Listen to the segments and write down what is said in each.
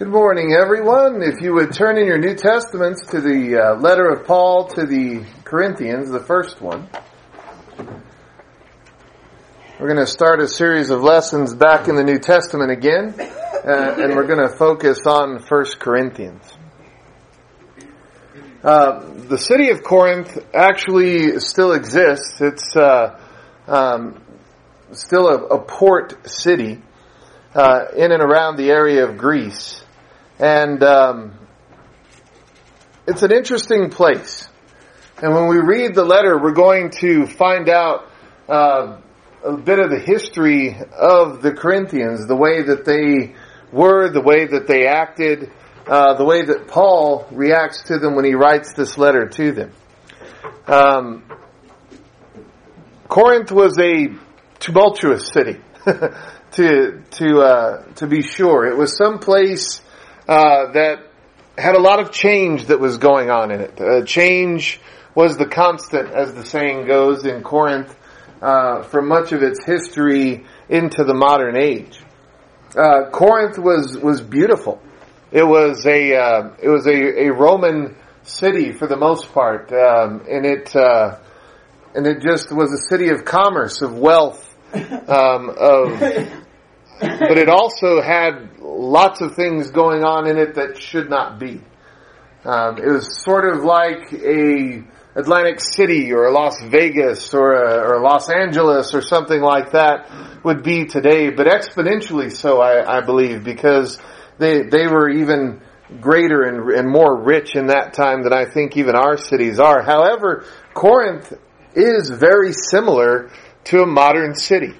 Good morning, everyone. If you would turn in your New Testaments to the uh, letter of Paul to the Corinthians, the first one. We're going to start a series of lessons back in the New Testament again, uh, and we're going to focus on First Corinthians. Uh, the city of Corinth actually still exists. It's uh, um, still a, a, port city uh, in and around the area of Greece, and um, it's an interesting place. And when we read the letter, we're going to find out uh, a bit of the history of the Corinthians, the way that they were, the way that they acted, uh, the way that Paul reacts to them when he writes this letter to them. Um, Corinth was a tumultuous city, to to uh, to be sure. It was some place uh, that had a lot of change that was going on in it. Uh, change was the constant, as the saying goes in Corinth, uh, for much of its history into the modern age. Uh, Corinth was was beautiful. It was a uh, it was a, a Roman city for the most part, um, and it uh, and it just was a city of commerce, of wealth, um, of. But it also had lots of things going on in it that should not be. Um, it was sort of like a Atlantic City or a Las Vegas or, a, or Los Angeles or something like that would be today, but exponentially so, I, I believe, because they, they were even greater and, and more rich in that time than I think even our cities are. However, Corinth is very similar to a modern city.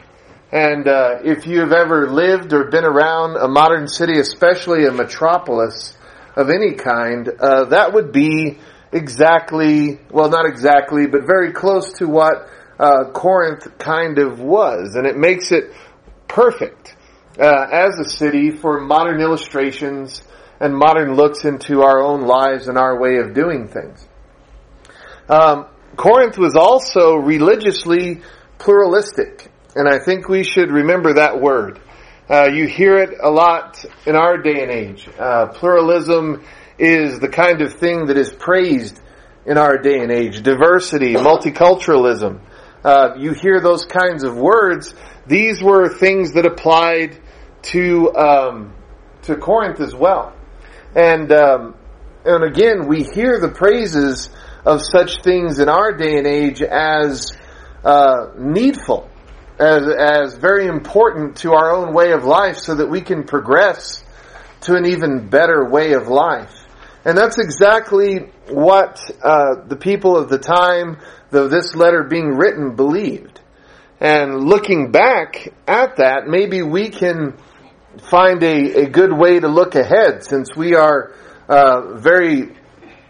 And uh, if you have ever lived or been around a modern city, especially a metropolis of any kind, uh, that would be exactly, well, not exactly, but very close to what uh, Corinth kind of was. And it makes it perfect uh, as a city for modern illustrations and modern looks into our own lives and our way of doing things. Um, Corinth was also religiously pluralistic, and I think we should remember that word. Uh, you hear it a lot in our day and age. Uh, pluralism is the kind of thing that is praised in our day and age. Diversity, multiculturalism. Uh, you hear those kinds of words. These were things that applied to um, to Corinth as well. And um, and again, we hear the praises of such things in our day and age as uh, needful, as as very important to our own way of life, so that we can progress to an even better way of life. And that's exactly what uh, the people of the time of this letter being written believed. And looking back at that, maybe we can find a, a good way to look ahead since we are uh, very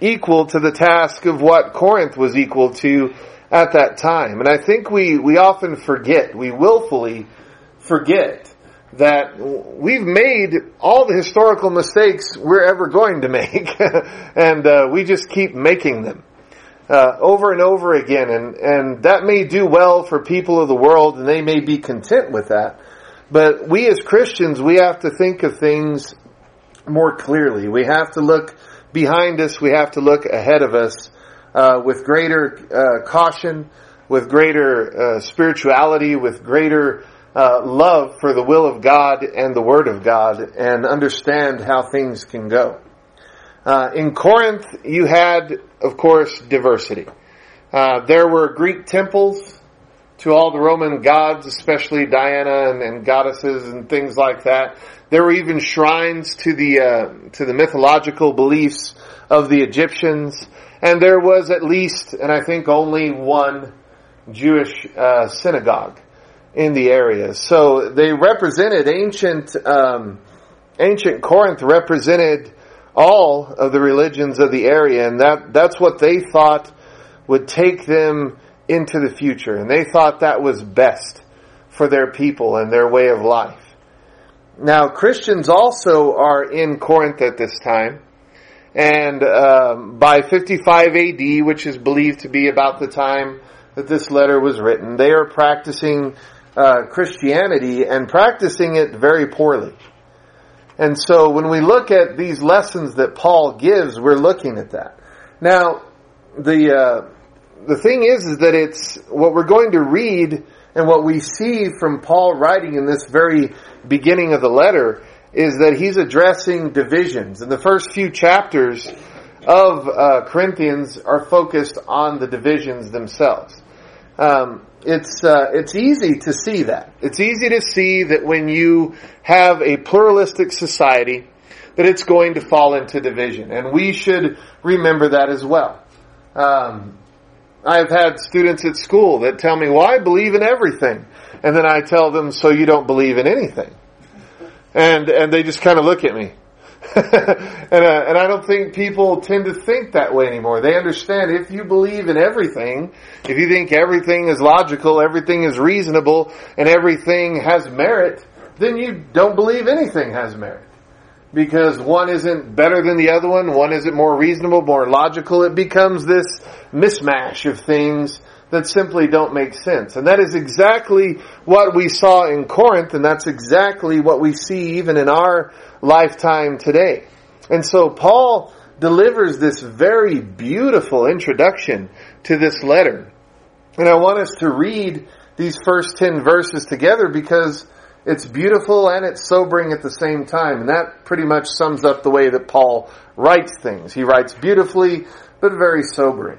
equal to the task of what Corinth was equal to at that time. And I think we, we often forget, we willfully forget that we've made all the historical mistakes we're ever going to make, and uh, we just keep making them uh, over and over again. And and that may do well for people of the world, and they may be content with that. But we as Christians, we have to think of things more clearly. We have to look behind us. We have to look ahead of us uh, with greater uh, caution, with greater uh, spirituality, with greater uh, love for the will of God and the Word of God, and understand how things can go. Uh, in Corinth, you had, of course, diversity. Uh, there were Greek temples to all the Roman gods, especially Diana and, and, goddesses and things like that. There were even shrines to the to the mythological beliefs of the Egyptians, and there was at least, and I think only one Jewish uh, synagogue in the area. So they represented ancient um, ancient Corinth represented all of the religions of the area, and that that's what they thought would take them into the future, and they thought that was best for their people and their way of life. Now, Christians also are in Corinth at this time, and um, by 55 AD, which is believed to be about the time that this letter was written, they are practicing uh, Christianity and practicing it very poorly. And so when we look at these lessons that Paul gives, we're looking at that. Now, the, uh, the thing is, is that it's what we're going to read and what we see from Paul writing in this very beginning of the letter is that he's addressing divisions. And the first few chapters of uh, Corinthians are focused on the divisions themselves. Um, it's uh, it's easy to see that. It's easy to see that when you have a pluralistic society, that it's going to fall into division, and we should remember that as well. Um, I've had students at school that tell me, "Well, I believe in everything," and then I tell them, "So you don't believe in anything?" And and they just kind of look at me. and, uh, and I don't think people tend to think that way anymore. They understand if you believe in everything, if you think everything is logical, everything is reasonable, and everything has merit, then you don't believe anything has merit. Because one isn't better than the other one, one isn't more reasonable, more logical. It becomes this mismatch of things that simply don't make sense. And that is exactly what we saw in Corinth, and that's exactly what we see even in our lifetime today. And so Paul delivers this very beautiful introduction to this letter. And I want us to read these first 10 verses together because it's beautiful and it's sobering at the same time. And that pretty much sums up the way that Paul writes things. He writes beautifully, but very sobering.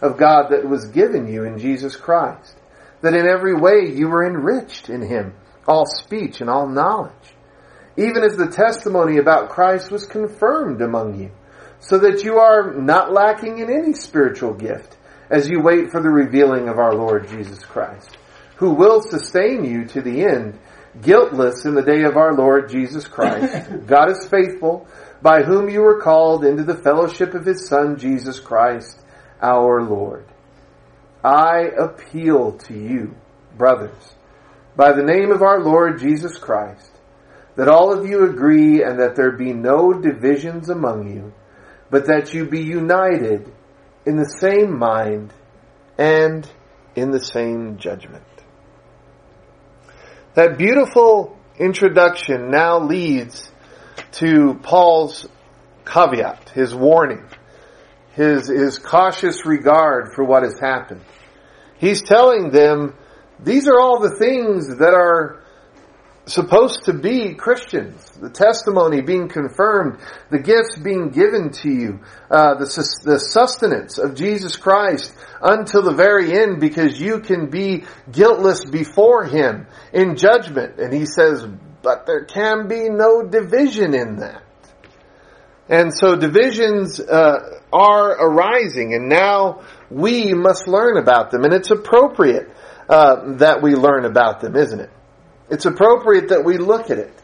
of God that was given you in Jesus Christ, that in every way you were enriched in Him, all speech and all knowledge, even as the testimony about Christ was confirmed among you, so that you are not lacking in any spiritual gift as you wait for the revealing of our Lord Jesus Christ, who will sustain you to the end, guiltless in the day of our Lord Jesus Christ. God is faithful, by whom you were called into the fellowship of His Son, Jesus Christ our Lord. I appeal to you, brothers, by the name of our Lord Jesus Christ, that all of you agree and that there be no divisions among you, but that you be united in the same mind and in the same judgment. That beautiful introduction now leads to Paul's caveat, his warning his, his cautious regard for what has happened. He's telling them, these are all the things that are supposed to be Christians. The testimony being confirmed, the gifts being given to you, uh, the, the sustenance of Jesus Christ until the very end because you can be guiltless before Him in judgment. And He says, but there can be no division in that. And so divisions uh, are arising, and now we must learn about them. And it's appropriate uh, that we learn about them, isn't it? It's appropriate that we look at it.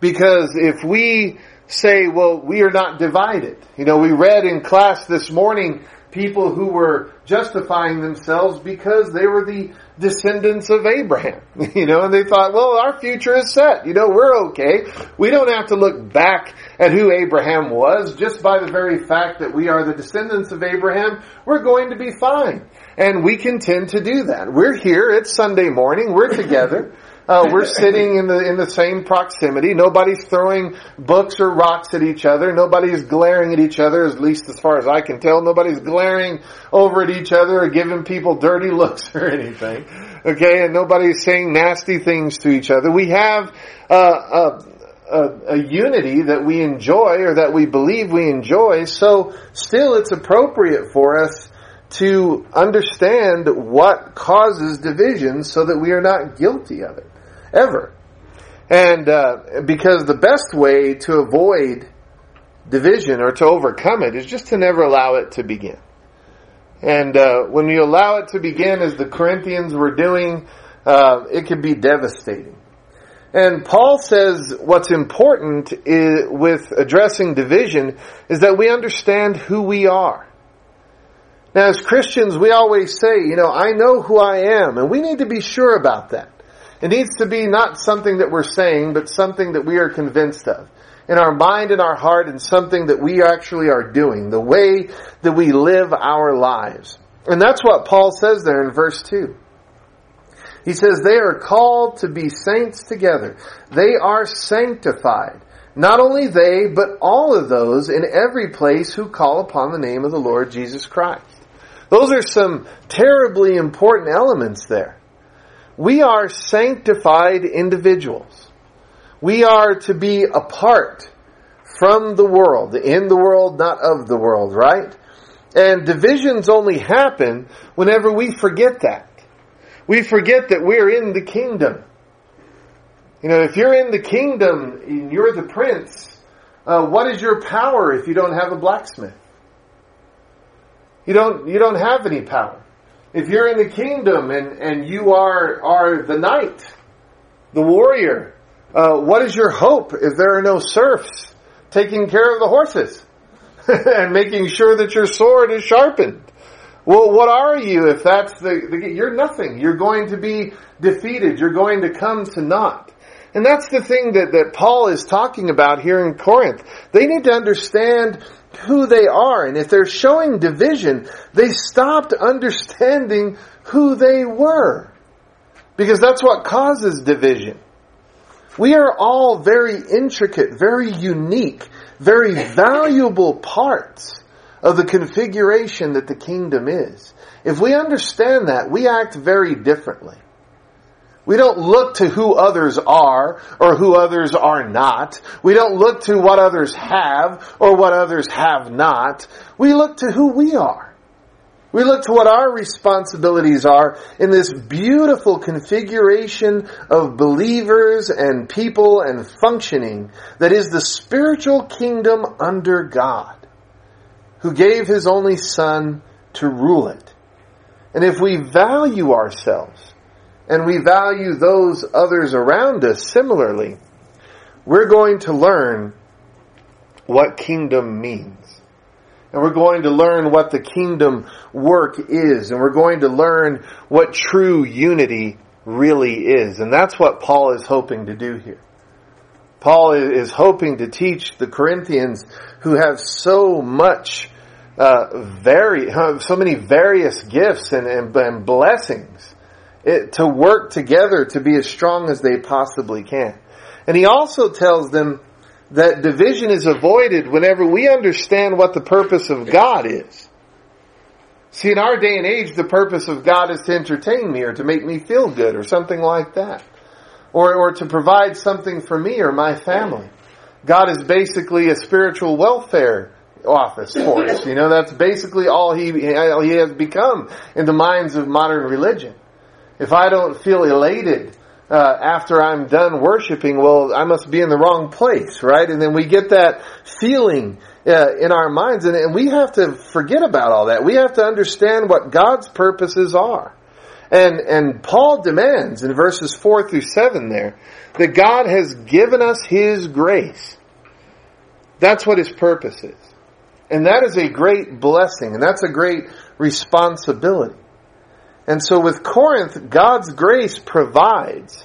Because if we say, well, we are not divided. You know, we read in class this morning people who were justifying themselves because they were the descendants of Abraham, you know, and they thought, well, our future is set, you know, we're okay. We don't have to look back at who Abraham was just by the very fact that we are the descendants of Abraham, we're going to be fine. And we can tend to do that. We're here, it's Sunday morning, we're together. Uh, we're sitting in the in the same proximity. Nobody's throwing books or rocks at each other. Nobody's glaring at each other, at least as far as I can tell. Nobody's glaring over at each other or giving people dirty looks or anything. Okay, and nobody's saying nasty things to each other. We have uh, a, a, a unity that we enjoy or that we believe we enjoy. So still, it's appropriate for us to understand what causes division so that we are not guilty of it ever. And uh, because the best way to avoid division or to overcome it is just to never allow it to begin. And uh, when you allow it to begin, as the Corinthians were doing, uh, it can be devastating. And Paul says what's important is, with addressing division is that we understand who we are. Now as Christians, we always say, you know, I know who I am, and we need to be sure about that. It needs to be not something that we're saying, but something that we are convinced of. In our mind and our heart, and something that we actually are doing, the way that we live our lives. And that's what Paul says there in verse 2. He says they are called to be saints together. They are sanctified. Not only they, but all of those in every place who call upon the name of the Lord Jesus Christ. Those are some terribly important elements there. We are sanctified individuals. We are to be apart from the world, in the world, not of the world, right? And divisions only happen whenever we forget that. We forget that we're in the kingdom. You know, if you're in the kingdom and you're the prince, uh, what is your power if you don't have a blacksmith? You don't, you don't have any power. If you're in the kingdom and, and you are, are the knight, the warrior, uh, what is your hope if there are no serfs taking care of the horses and making sure that your sword is sharpened? Well, what are you if that's the, the, you're nothing. You're going to be defeated. You're going to come to naught. And that's the thing that, that Paul is talking about here in Corinth. They need to understand who they are. And if they're showing division, they stopped understanding who they were. Because that's what causes division. We are all very intricate, very unique, very valuable parts of the configuration that the kingdom is. If we understand that, we act very differently. We don't look to who others are or who others are not. We don't look to what others have or what others have not. We look to who we are. We look to what our responsibilities are in this beautiful configuration of believers and people and functioning that is the spiritual kingdom under God who gave his only son to rule it. And if we value ourselves and we value those others around us similarly, we're going to learn what kingdom means. And we're going to learn what the kingdom work is. And we're going to learn what true unity really is. And that's what Paul is hoping to do here. Paul is hoping to teach the Corinthians who have so much, uh, very, so many various gifts and, and, and blessings it, to work together to be as strong as they possibly can. And he also tells them that division is avoided whenever we understand what the purpose of God is. See, in our day and age, the purpose of God is to entertain me or to make me feel good or something like that or, or to provide something for me or my family. God is basically a spiritual welfare office for us. You know, that's basically all he, he has become in the minds of modern religion. If I don't feel elated uh, after I'm done worshiping, well, I must be in the wrong place, right? And then we get that feeling uh, in our minds, and, and we have to forget about all that. We have to understand what God's purposes are. And, and Paul demands in verses 4 through 7 there that God has given us His grace. That's what His purpose is. And that is a great blessing and that's a great responsibility. And so with Corinth, God's grace provides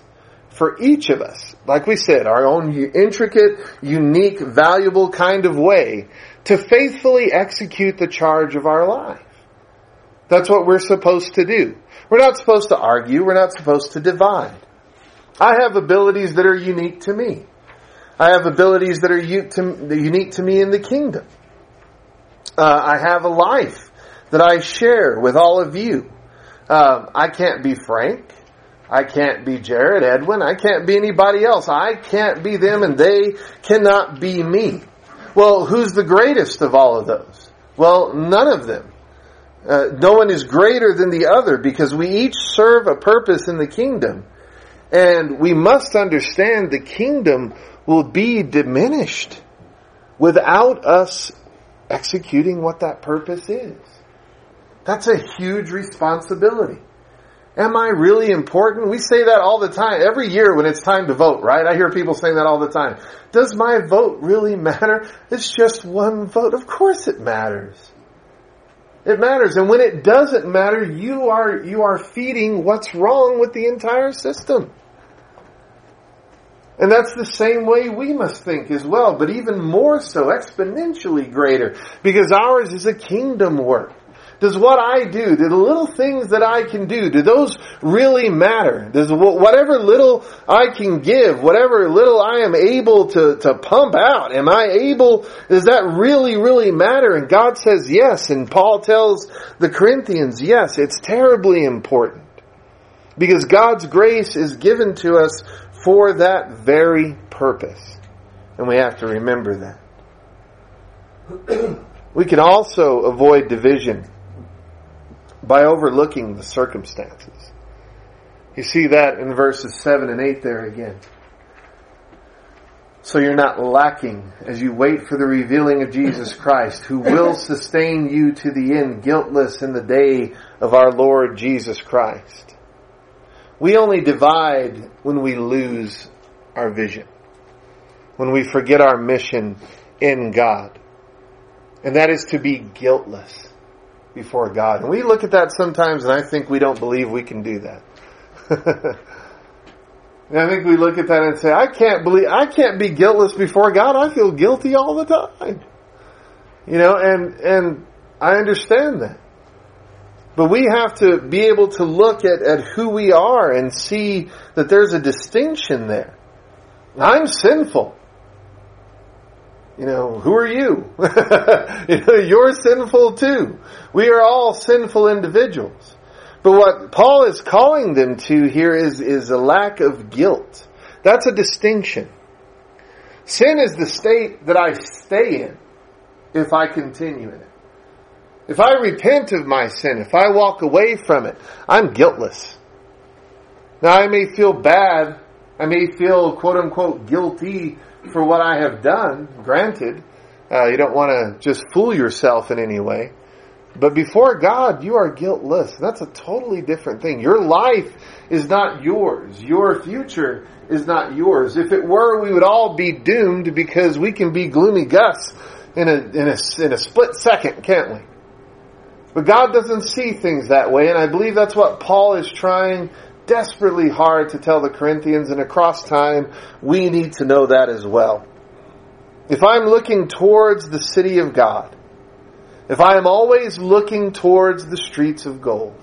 for each of us, like we said, our own intricate, unique, valuable kind of way to faithfully execute the charge of our life. That's what we're supposed to do. We're not supposed to argue. We're not supposed to divide. I have abilities that are unique to me. I have abilities that are unique to me in the kingdom. Uh, I have a life that I share with all of you. Um, I can't be Frank. I can't be Jared, Edwin. I can't be anybody else. I can't be them and they cannot be me. Well, who's the greatest of all of those? Well, none of them. Uh, no one is greater than the other because we each serve a purpose in the kingdom. And we must understand the kingdom will be diminished without us executing what that purpose is. That's a huge responsibility. Am I really important? We say that all the time. Every year when it's time to vote, right? I hear people saying that all the time. Does my vote really matter? It's just one vote. Of course it matters. It matters. And when it doesn't matter, you are, you are feeding what's wrong with the entire system. And that's the same way we must think as well, but even more so, exponentially greater, because ours is a kingdom work. Does what I do, do the little things that I can do, do those really matter? Does whatever little I can give, whatever little I am able to, to pump out, am I able, does that really, really matter? And God says yes, and Paul tells the Corinthians, yes, it's terribly important. Because God's grace is given to us for that very purpose. And we have to remember that. we can also avoid division by overlooking the circumstances. You see that in verses 7 and 8 there again. So you're not lacking as you wait for the revealing of Jesus Christ, who will sustain you to the end, guiltless in the day of our Lord Jesus Christ. We only divide when we lose our vision, when we forget our mission in God. And that is to be guiltless before God. And we look at that sometimes and I think we don't believe we can do that. and I think we look at that and say, I can't believe, I can't be guiltless before God. I feel guilty all the time. You know, and, and I understand that. But we have to be able to look at, at who we are and see that there's a distinction there. I'm sinful. You know, who are you? you're sinful too. We are all sinful individuals. But what Paul is calling them to here is, is a lack of guilt. That's a distinction. Sin is the state that I stay in if I continue in it. If I repent of my sin, if I walk away from it, I'm guiltless. Now I may feel bad, I may feel quote unquote guilty for what I have done, granted. Uh, you don't want to just fool yourself in any way. But before God, you are guiltless. That's a totally different thing. Your life is not yours. Your future is not yours. If it were, we would all be doomed because we can be gloomy Gus in a, in a, in a split second, can't we? But God doesn't see things that way, and I believe that's what Paul is trying desperately hard to tell the Corinthians, and across time, we need to know that as well. If I'm looking towards the city of God, if I am always looking towards the streets of gold,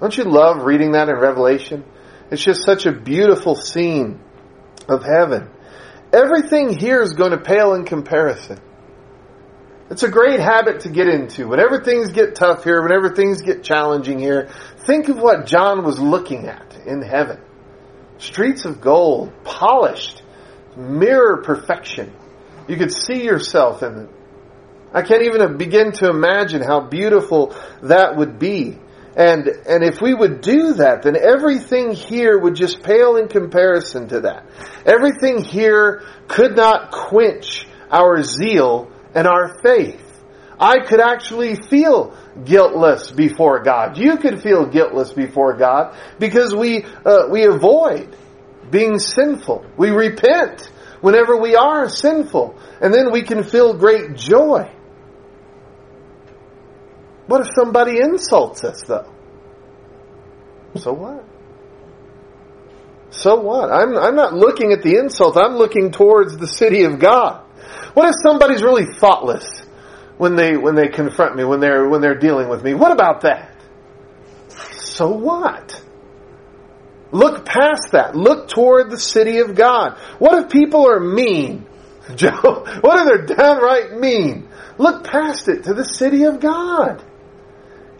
don't you love reading that in Revelation? It's just such a beautiful scene of heaven. Everything here is going to pale in comparison. It's a great habit to get into. Whenever things get tough here, whenever things get challenging here, think of what John was looking at in heaven. Streets of gold, polished, mirror perfection. You could see yourself in it. I can't even begin to imagine how beautiful that would be. And, and if we would do that, then everything here would just pale in comparison to that. Everything here could not quench our zeal and our faith. I could actually feel guiltless before God. You could feel guiltless before God because we uh, we avoid being sinful. We repent whenever we are sinful, and then we can feel great joy. What if somebody insults us though? So what? So what? I'm, I'm not looking at the insult. I'm looking towards the city of God. What if somebody's really thoughtless when they when they confront me when they're when they're dealing with me? What about that? So what? Look past that. Look toward the city of God. What if people are mean? Joe, what if they're downright mean? Look past it to the city of God.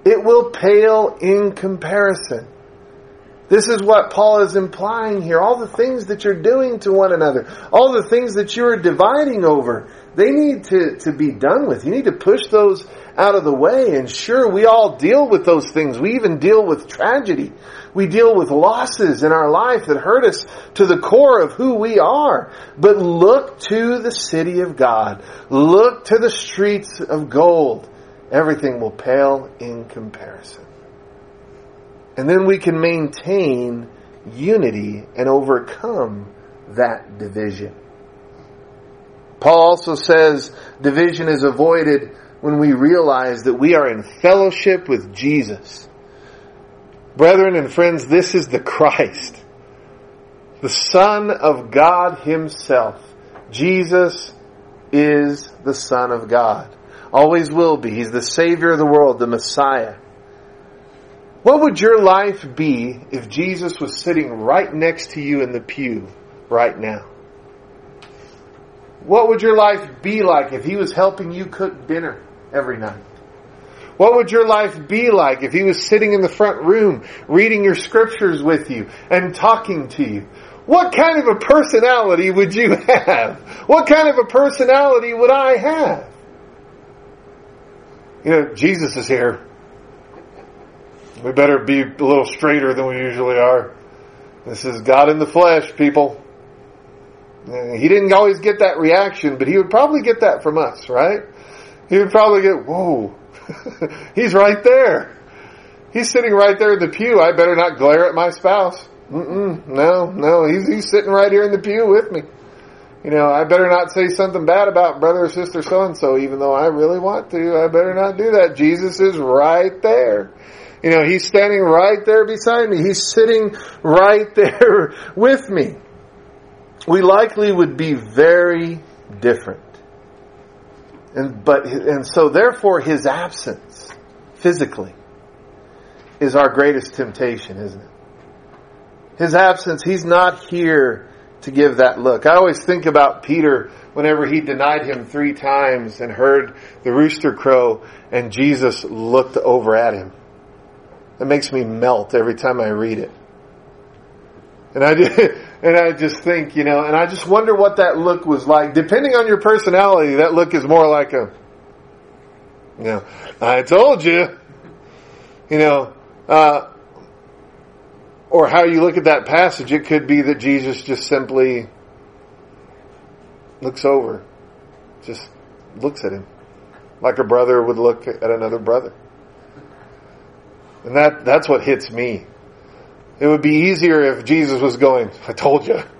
It will pale in comparison. This is what Paul is implying here. All the things that you're doing to one another, all the things that you're dividing over, they need to, to be done with. You need to push those out of the way. And sure, we all deal with those things. We even deal with tragedy. We deal with losses in our life that hurt us to the core of who we are. But look to the city of God. Look to the streets of gold. Everything will pale in comparison. And then we can maintain unity and overcome that division. Paul also says division is avoided when we realize that we are in fellowship with Jesus. Brethren and friends, this is the Christ, the Son of God Himself. Jesus is the Son of God. Always will be. He's the Savior of the world, the Messiah. What would your life be if Jesus was sitting right next to you in the pew right now? What would your life be like if He was helping you cook dinner every night? What would your life be like if He was sitting in the front room reading your scriptures with you and talking to you? What kind of a personality would you have? What kind of a personality would I have? You know, Jesus is here. We better be a little straighter than we usually are. This is God in the flesh, people. He didn't always get that reaction, but he would probably get that from us, right? He would probably get, whoa, he's right there. He's sitting right there in the pew. I better not glare at my spouse. Mm-mm, no, no, he's, he's sitting right here in the pew with me. You know, I better not say something bad about brother or sister so and so, even though I really want to. I better not do that. Jesus is right there. You know, he's standing right there beside me. He's sitting right there with me we likely would be very different. And, but, and so therefore his absence, physically, is our greatest temptation, isn't it? His absence, he's not here to give that look. I always think about Peter whenever he denied him three times and heard the rooster crow and Jesus looked over at him. It makes me melt every time I read it. And I, and I just think, you know, and I just wonder what that look was like. Depending on your personality, that look is more like a, you know, I told you, you know, uh, or how you look at that passage, it could be that Jesus just simply looks over, just looks at him, like a brother would look at another brother. And that, that's what hits me. It would be easier if Jesus was going, I told you.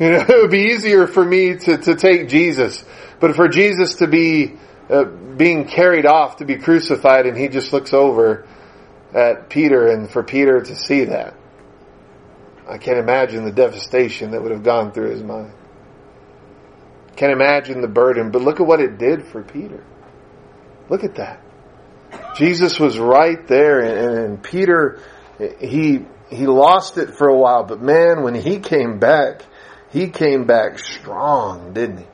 You know, it would be easier for me to, to take Jesus. But for Jesus to be uh, being carried off to be crucified and he just looks over at Peter and for Peter to see that. I can't imagine the devastation that would have gone through his mind. Can't imagine the burden, but look at what it did for Peter. Look at that. Jesus was right there and, and Peter, he he lost it for a while, but man, when he came back, he came back strong, didn't he?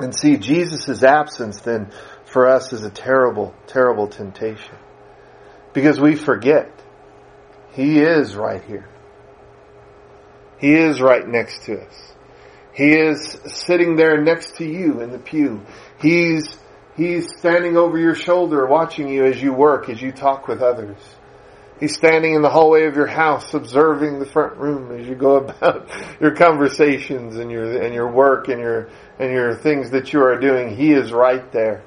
And see, Jesus' absence then for us is a terrible, terrible temptation. Because we forget. He is right here. He is right next to us. He is sitting there next to you in the pew. He's, he's standing over your shoulder watching you as you work, as you talk with others. He's standing in the hallway of your house, observing the front room as you go about your conversations and your and your work and your and your things that you are doing. He is right there.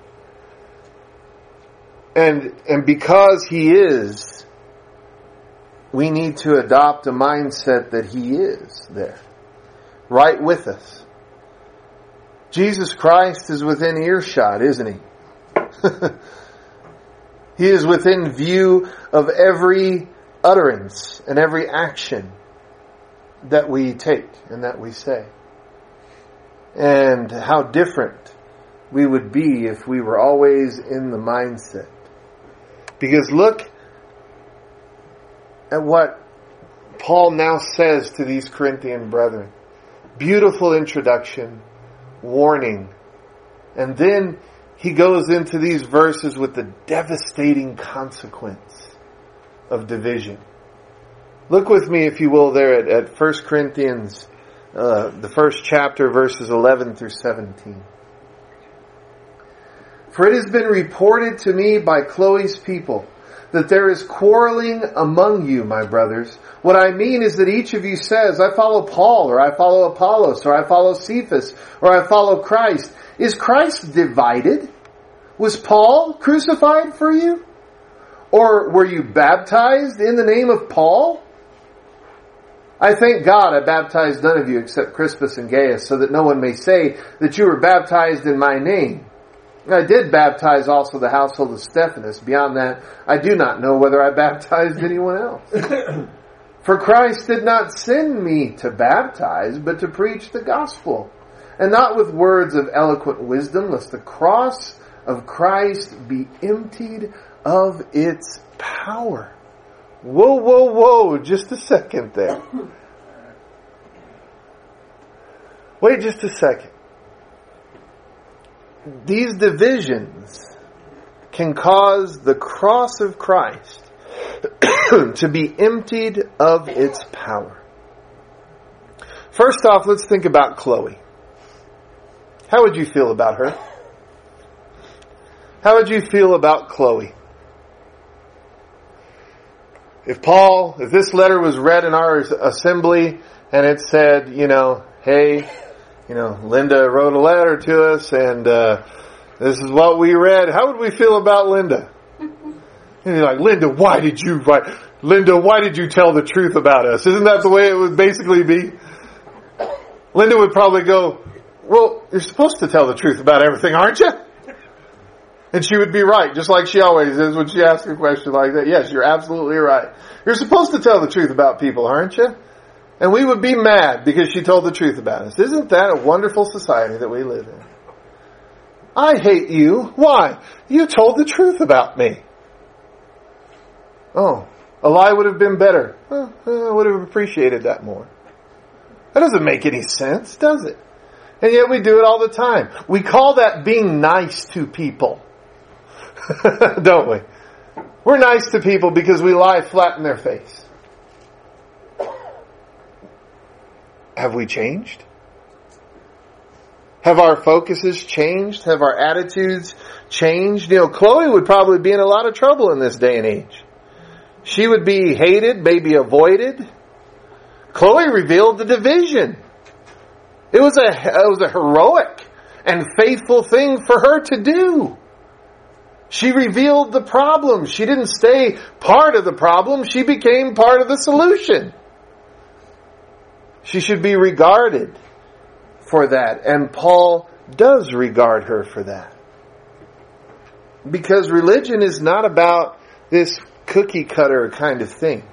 And and because he is, we need to adopt a mindset that he is there, right with us. Jesus Christ is within earshot, isn't he? He is within view of every utterance and every action that we take and that we say. And how different we would be if we were always in the mindset. Because look at what Paul now says to these Corinthian brethren. Beautiful introduction, warning, and then he goes into these verses with the devastating consequence of division. Look with me, if you will, there at, at 1 Corinthians, uh, the first chapter, verses 11 through 17. For it has been reported to me by Chloe's people that there is quarreling among you, my brothers. What I mean is that each of you says, I follow Paul, or I follow Apollos, or I follow Cephas, or I follow Christ. Is Christ divided? Was Paul crucified for you? Or were you baptized in the name of Paul? I thank God I baptized none of you except Crispus and Gaius, so that no one may say that you were baptized in my name. I did baptize also the household of Stephanas. Beyond that, I do not know whether I baptized anyone else. For Christ did not send me to baptize, but to preach the gospel, and not with words of eloquent wisdom, lest the cross of Christ be emptied of its power. Whoa, whoa, whoa, just a second there. Wait just a second. These divisions can cause the cross of Christ to be emptied of its power. First off, let's think about Chloe. How would you feel about her? How would you feel about Chloe? if Paul, if this letter was read in our assembly and it said, you know, hey, you know, Linda wrote a letter to us and uh, this is what we read, how would we feel about Linda? And you're like, Linda, why did you write? Linda, why did you tell the truth about us? Isn't that the way it would basically be? Linda would probably go, well, you're supposed to tell the truth about everything, aren't you? And she would be right, just like she always is when she asks a question like that. Yes, you're absolutely right. You're supposed to tell the truth about people, aren't you? And we would be mad because she told the truth about us. Isn't that a wonderful society that we live in? I hate you. Why? You told the truth about me. Oh, a lie would have been better. Well, I would have appreciated that more. That doesn't make any sense, does it? And yet we do it all the time. We call that being nice to people. Don't we? We're nice to people because we lie flat in their face. Have we changed? Have our focuses changed? Have our attitudes changed? You know, Chloe would probably be in a lot of trouble in this day and age. She would be hated, maybe avoided. Chloe revealed the division. It was a, it was a heroic and faithful thing for her to do. She revealed the problem. She didn't stay part of the problem. She became part of the solution. She should be regarded for that. And Paul does regard her for that. Because religion is not about this cookie cutter kind of thing.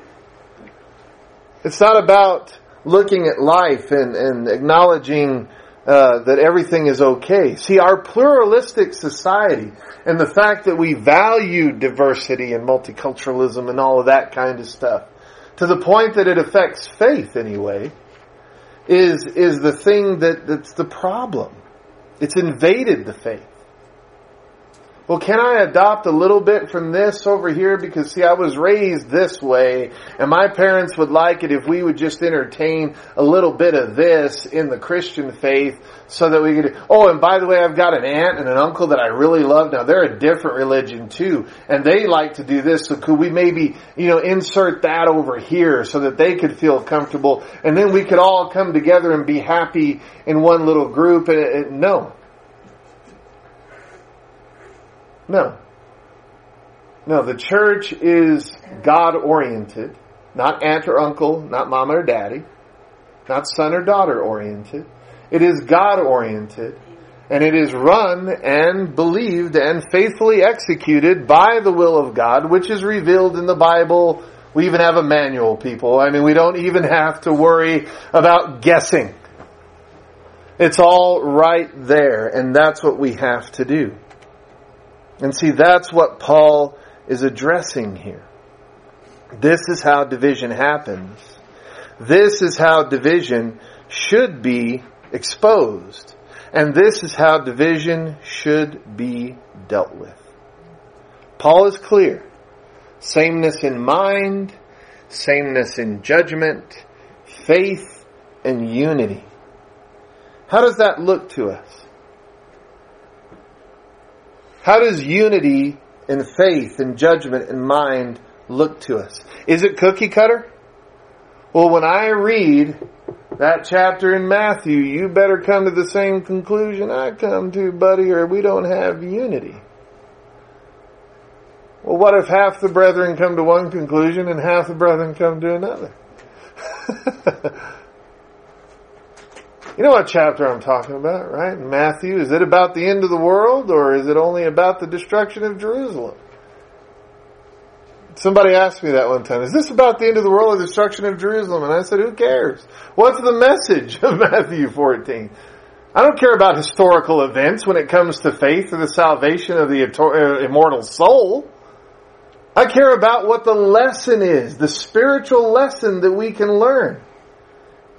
It's not about looking at life and, and acknowledging uh, that everything is okay. See, our pluralistic society and the fact that we value diversity and multiculturalism and all of that kind of stuff to the point that it affects faith anyway is is the thing that, that's the problem. It's invaded the faith well, can I adopt a little bit from this over here? Because see, I was raised this way, and my parents would like it if we would just entertain a little bit of this in the Christian faith so that we could, oh, and by the way, I've got an aunt and an uncle that I really love. Now, they're a different religion too, and they like to do this, so could we maybe, you know, insert that over here so that they could feel comfortable, and then we could all come together and be happy in one little group? And, and no. No. No, the church is God oriented, not aunt or uncle, not mama or daddy, not son or daughter oriented. It is God oriented, and it is run and believed and faithfully executed by the will of God, which is revealed in the Bible. We even have a manual, people. I mean, we don't even have to worry about guessing. It's all right there, and that's what we have to do. And see, that's what Paul is addressing here. This is how division happens. This is how division should be exposed. And this is how division should be dealt with. Paul is clear. Sameness in mind, sameness in judgment, faith, and unity. How does that look to us? How does unity in faith and judgment and mind look to us? Is it cookie cutter? Well, when I read that chapter in Matthew, you better come to the same conclusion I come to, buddy, or we don't have unity. Well, what if half the brethren come to one conclusion and half the brethren come to another? you know what chapter I'm talking about, right? Matthew. Is it about the end of the world or is it only about the destruction of Jerusalem? Somebody asked me that one time. Is this about the end of the world or the destruction of Jerusalem? And I said, who cares? What's the message of Matthew 14? I don't care about historical events when it comes to faith or the salvation of the uh, immortal soul. I care about what the lesson is, the spiritual lesson that we can learn.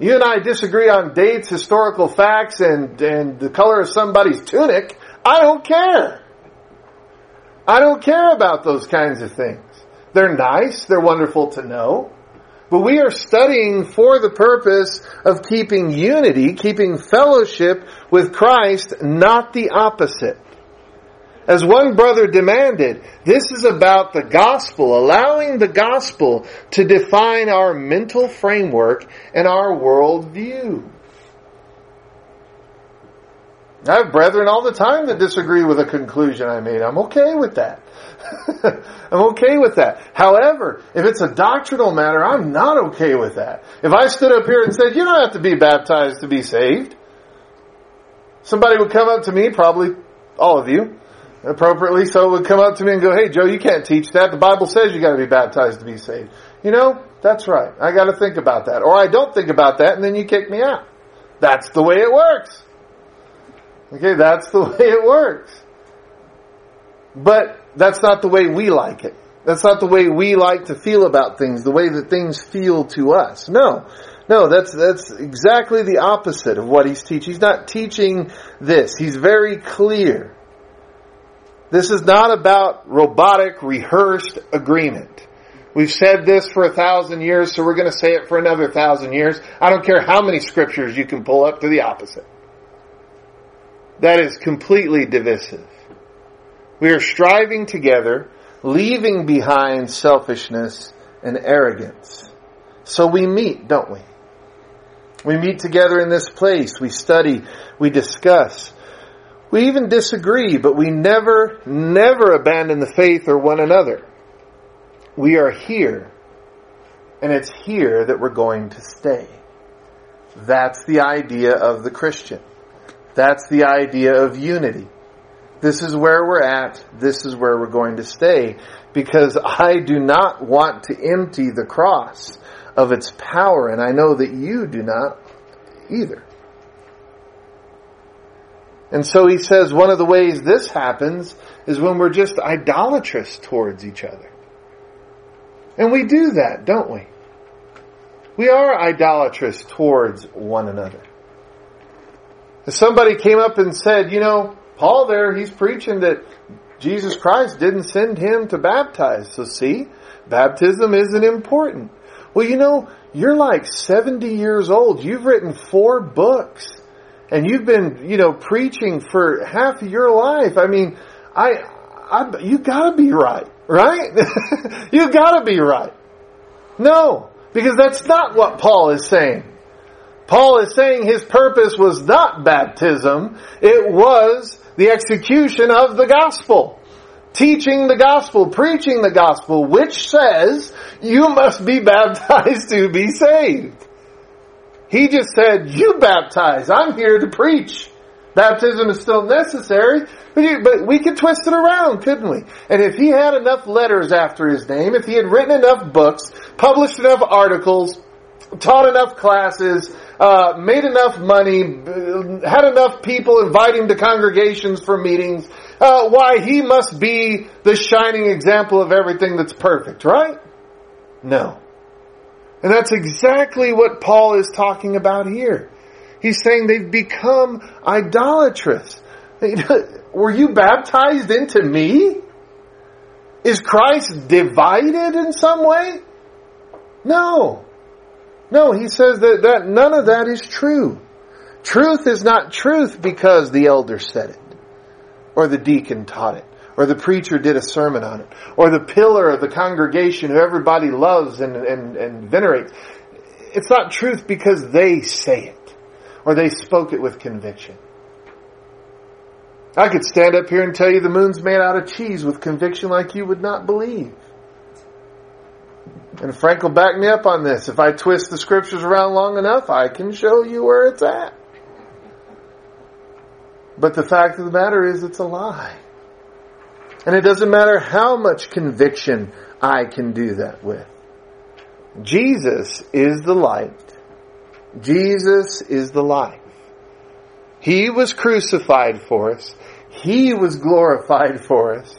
You and I disagree on dates, historical facts, and, and the color of somebody's tunic. I don't care. I don't care about those kinds of things. They're nice, they're wonderful to know. But we are studying for the purpose of keeping unity, keeping fellowship with Christ, not the opposite. As one brother demanded, this is about the gospel, allowing the gospel to define our mental framework and our worldview. I have brethren all the time that disagree with a conclusion I made. I'm okay with that. I'm okay with that. However, if it's a doctrinal matter, I'm not okay with that. If I stood up here and said, you don't have to be baptized to be saved, somebody would come up to me, probably all of you, appropriately so would come up to me and go, hey Joe, you can't teach that. The Bible says you gotta be baptized to be saved. You know, that's right. I gotta think about that. Or I don't think about that and then you kick me out. That's the way it works. Okay, that's the way it works. But that's not the way we like it. That's not the way we like to feel about things, the way that things feel to us. No. No, that's, that's exactly the opposite of what he's teaching. He's not teaching this. He's very clear. This is not about robotic, rehearsed agreement. We've said this for a thousand years, so we're going to say it for another thousand years. I don't care how many scriptures you can pull up to the opposite. That is completely divisive. We are striving together, leaving behind selfishness and arrogance. So we meet, don't we? We meet together in this place. We study. We discuss. We even disagree, but we never, never abandon the faith or one another. We are here, and it's here that we're going to stay. That's the idea of the Christian. That's the idea of unity. This is where we're at. This is where we're going to stay. Because I do not want to empty the cross of its power, and I know that you do not either. And so he says one of the ways this happens is when we're just idolatrous towards each other. And we do that, don't we? We are idolatrous towards one another. If somebody came up and said, you know, Paul there, he's preaching that Jesus Christ didn't send him to baptize. So see, baptism isn't important. Well, you know, you're like 70 years old. You've written four books and you've been, you know, preaching for half of your life. I mean, I, I you gotta be right, right? you gotta be right. No, because that's not what Paul is saying. Paul is saying his purpose was not baptism, it was the execution of the gospel. Teaching the gospel, preaching the gospel, which says you must be baptized to be saved. He just said, you baptize, I'm here to preach. Baptism is still necessary, but we could twist it around, couldn't we? And if he had enough letters after his name, if he had written enough books, published enough articles, taught enough classes, uh, made enough money, had enough people inviting to congregations for meetings, uh, why he must be the shining example of everything that's perfect, right? No. And that's exactly what Paul is talking about here. He's saying they've become idolatrous. Were you baptized into me? Is Christ divided in some way? No. No, he says that, that none of that is true. Truth is not truth because the elder said it, or the deacon taught it, or the preacher did a sermon on it, or the pillar of the congregation who everybody loves and, and, and venerates. It's not truth because they say it, or they spoke it with conviction. I could stand up here and tell you the moon's made out of cheese with conviction like you would not believe. And Frank will back me up on this. If I twist the scriptures around long enough, I can show you where it's at. But the fact of the matter is it's a lie. And it doesn't matter how much conviction I can do that with. Jesus is the light. Jesus is the life. He was crucified for us. He was glorified for us.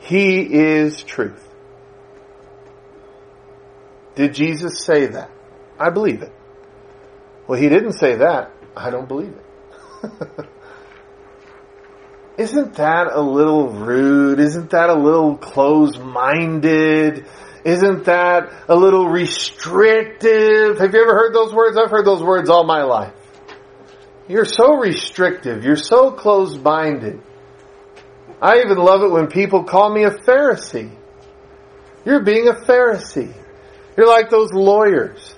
He is truth. Did Jesus say that? I believe it. Well, he didn't say that. I don't believe it. Isn't that a little rude? Isn't that a little closed-minded? Isn't that a little restrictive? Have you ever heard those words? I've heard those words all my life. You're so restrictive. You're so closed-minded. I even love it when people call me a Pharisee. You're being a Pharisee. You're like those lawyers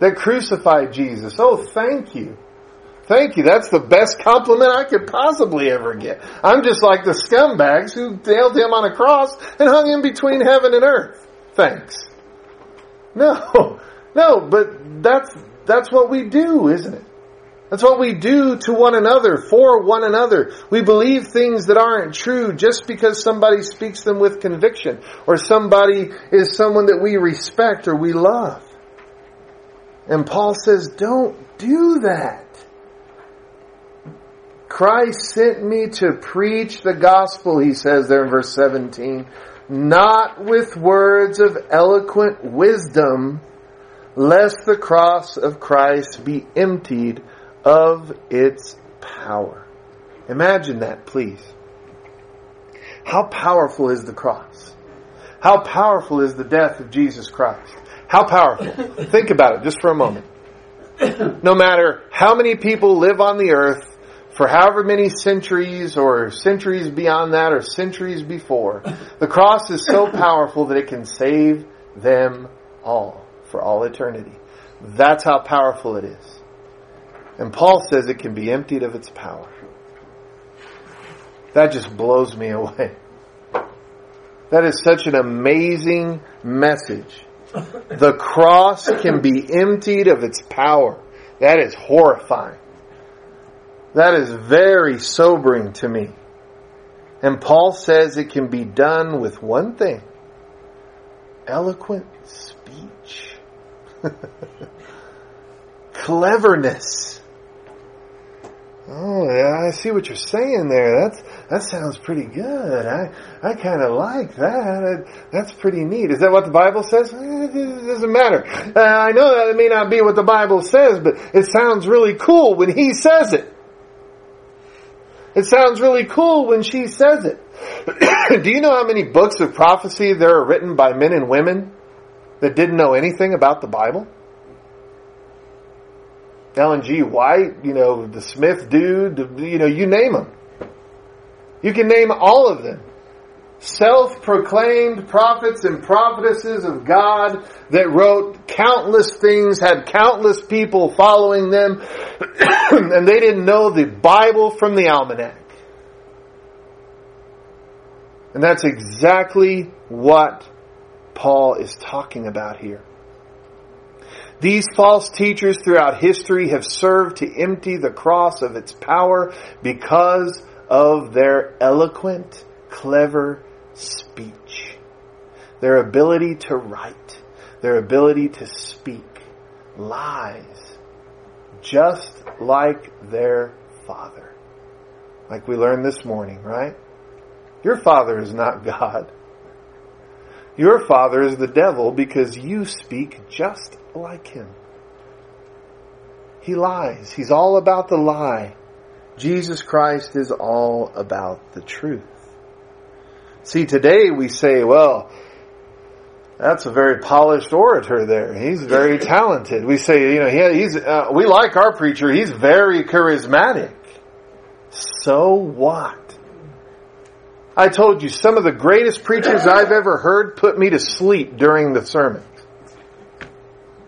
that crucified Jesus. Oh, thank you. Thank you. That's the best compliment I could possibly ever get. I'm just like the scumbags who nailed him on a cross and hung him between heaven and earth. Thanks. No, no, but that's, that's what we do, isn't it? That's what we do to one another, for one another. We believe things that aren't true just because somebody speaks them with conviction, or somebody is someone that we respect or we love. And Paul says, don't do that. Christ sent me to preach the gospel, he says there in verse 17, not with words of eloquent wisdom, lest the cross of Christ be emptied of its power. Imagine that, please. How powerful is the cross? How powerful is the death of Jesus Christ? How powerful? Think about it just for a moment. No matter how many people live on the earth, for however many centuries or centuries beyond that or centuries before, the cross is so powerful that it can save them all for all eternity. That's how powerful it is. And Paul says it can be emptied of its power. That just blows me away. That is such an amazing message. The cross can be emptied of its power. That is horrifying. That is very sobering to me. And Paul says it can be done with one thing. Eloquent speech. Cleverness. Oh, yeah, I see what you're saying there. That's that sounds pretty good. I I kind of like that. That's pretty neat. Is that what the Bible says? Eh, it doesn't matter. Uh, I know that it may not be what the Bible says, but it sounds really cool when he says it. It sounds really cool when she says it. Do you know how many books of prophecy there are written by men and women that didn't know anything about the Bible? Ellen G. White, you know, the Smith dude, you know, you name them. You can name all of them. Self-proclaimed prophets and prophetesses of God that wrote countless things, had countless people following them, and they didn't know the Bible from the almanac. And that's exactly what Paul is talking about here. These false teachers throughout history have served to empty the cross of its power because of their eloquent, clever speech. Their ability to write. Their ability to speak. Lies. Just like their father. Like we learned this morning, right? Your father is not God. Your father is the devil because you speak just like him. He lies. He's all about the lie. Jesus Christ is all about the truth. See, today we say, well, that's a very polished orator there. He's very talented. We say, you know, he, he's, uh, we like our preacher. He's very charismatic. So what? I told you, some of the greatest preachers I've ever heard put me to sleep during the sermon.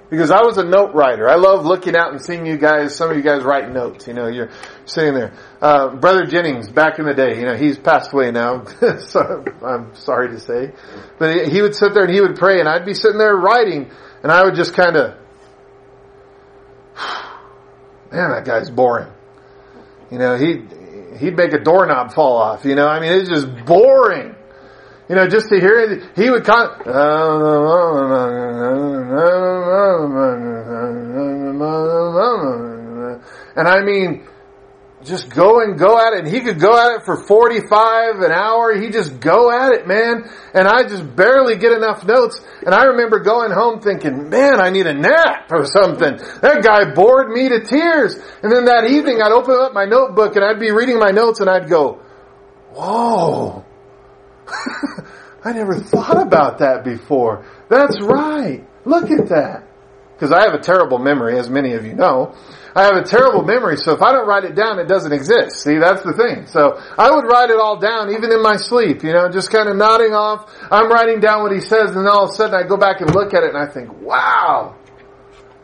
Because I was a note writer. I love looking out and seeing you guys, some of you guys write notes. You know, you're sitting there. Uh, Brother Jennings, back in the day, you know, he's passed away now. so I'm sorry to say. But he would sit there and he would pray and I'd be sitting there writing and I would just kind of, man, that guy's boring. You know, he, he'd make a doorknob fall off, you know, I mean, it's just boring. You know, just to hear it, he would con- and I mean, just go and go at it. And he could go at it for 45 an hour. He just go at it, man. And I just barely get enough notes. And I remember going home thinking, man, I need a nap or something. That guy bored me to tears. And then that evening I'd open up my notebook and I'd be reading my notes and I'd go, whoa. I never thought about that before. That's right. Look at that. Because I have a terrible memory, as many of you know. I have a terrible memory, so if I don't write it down, it doesn't exist. See, that's the thing. So I would write it all down, even in my sleep, you know, just kind of nodding off. I'm writing down what he says, and then all of a sudden I go back and look at it and I think, wow.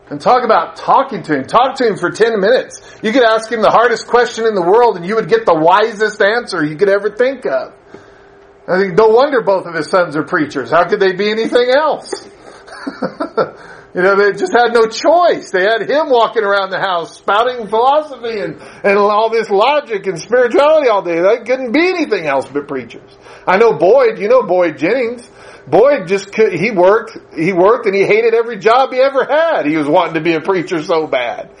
And talk about talking to him. Talk to him for 10 minutes. You could ask him the hardest question in the world and you would get the wisest answer you could ever think of. I think no wonder both of his sons are preachers. How could they be anything else? you know, they just had no choice. They had him walking around the house spouting philosophy and, and all this logic and spirituality all day. They couldn't be anything else but preachers. I know Boyd, you know Boyd Jennings. Boyd just could, he worked, he worked and he hated every job he ever had. He was wanting to be a preacher so bad.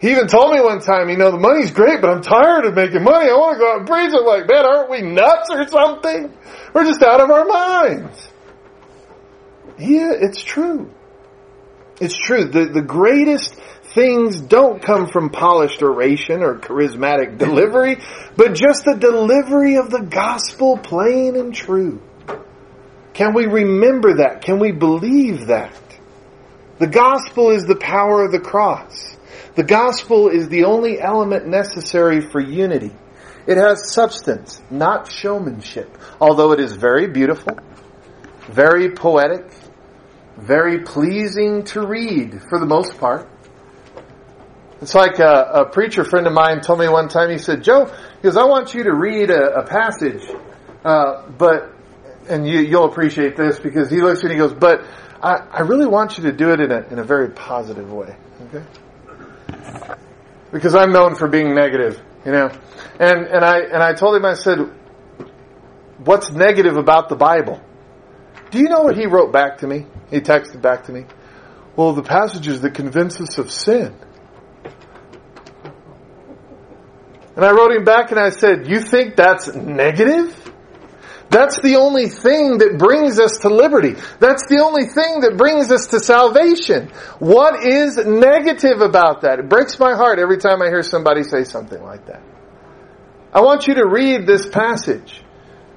He even told me one time, you know, the money's great, but I'm tired of making money. I want to go out and preach. I'm like, man, aren't we nuts or something? We're just out of our minds. Yeah, it's true. It's true. The, the greatest things don't come from polished oration or charismatic delivery, but just the delivery of the gospel plain and true. Can we remember that? Can we believe that? The gospel is the power of the cross. The gospel is the only element necessary for unity. It has substance, not showmanship, although it is very beautiful, very poetic, very pleasing to read for the most part. It's like a, a, preacher friend of mine told me one time, he said, Joe, because I want you to read a, a passage, uh, but, and you, you'll appreciate this because he looks and he goes, but I, I really want you to do it in a, in a very positive way. Okay? Because I'm known for being negative, you know. And and I and I told him I said, "What's negative about the Bible?" Do you know what he wrote back to me? He texted back to me. Well, the passages that convince us of sin. And I wrote him back and I said, "You think that's negative?" That's the only thing that brings us to liberty. That's the only thing that brings us to salvation. What is negative about that? It breaks my heart every time I hear somebody say something like that. I want you to read this passage.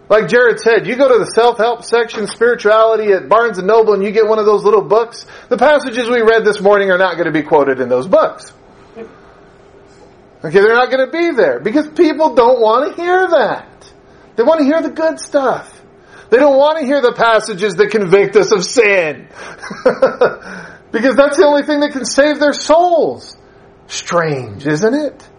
Like Jared said, you go to the self-help section, spirituality at Barnes and Noble and you get one of those little books. The passages we read this morning are not going to be quoted in those books. Okay, they're not going to be there because people don't want to hear that. They want to hear the good stuff. They don't want to hear the passages that convict us of sin. because that's the only thing that can save their souls. Strange, isn't it?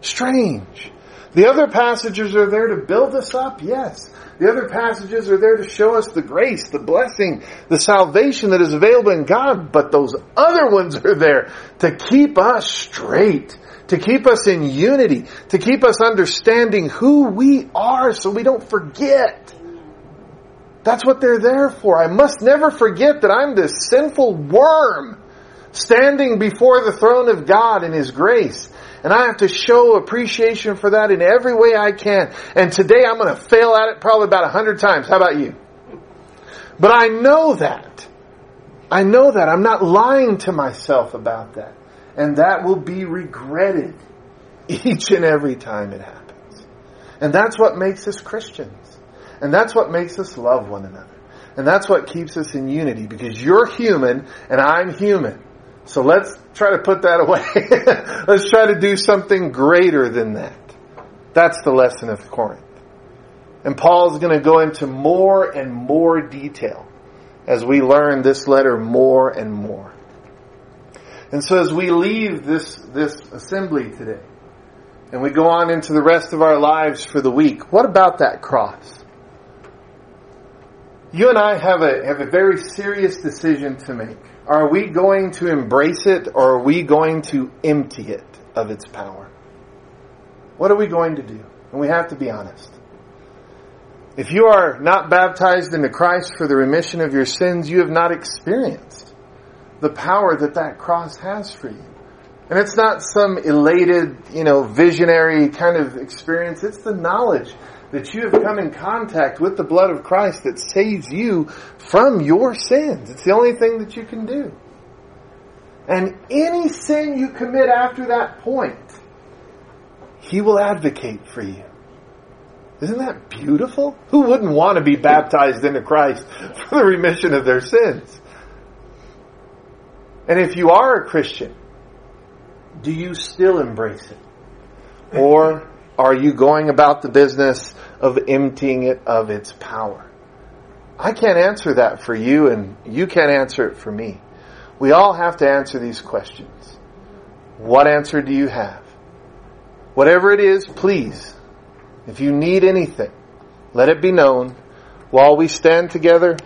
Strange. The other passages are there to build us up, yes. The other passages are there to show us the grace, the blessing, the salvation that is available in God, but those other ones are there to keep us straight, to keep us in unity, to keep us understanding who we are so we don't forget. That's what they're there for. I must never forget that I'm this sinful worm standing before the throne of God in His grace. And I have to show appreciation for that in every way I can. And today I'm going to fail at it probably about a hundred times. How about you? But I know that. I know that. I'm not lying to myself about that. And that will be regretted each and every time it happens. And that's what makes us Christians. And that's what makes us love one another. And that's what keeps us in unity because you're human and I'm human. So let's try to put that away. let's try to do something greater than that. That's the lesson of Corinth. And Paul's going to go into more and more detail as we learn this letter more and more. And so as we leave this, this assembly today, and we go on into the rest of our lives for the week, what about that cross? You and I have a, have a very serious decision to make. Are we going to embrace it or are we going to empty it of its power? What are we going to do? And we have to be honest. If you are not baptized into Christ for the remission of your sins, you have not experienced the power that that cross has for you. And it's not some elated, you know, visionary kind of experience. It's the knowledge that you have come in contact with the blood of Christ that saves you from your sins. It's the only thing that you can do. And any sin you commit after that point, He will advocate for you. Isn't that beautiful? Who wouldn't want to be baptized into Christ for the remission of their sins? And if you are a Christian, do you still embrace it? Or are you going about the business of emptying it of its power? I can't answer that for you and you can't answer it for me. We all have to answer these questions. What answer do you have? Whatever it is, please if you need anything, let it be known while we stand together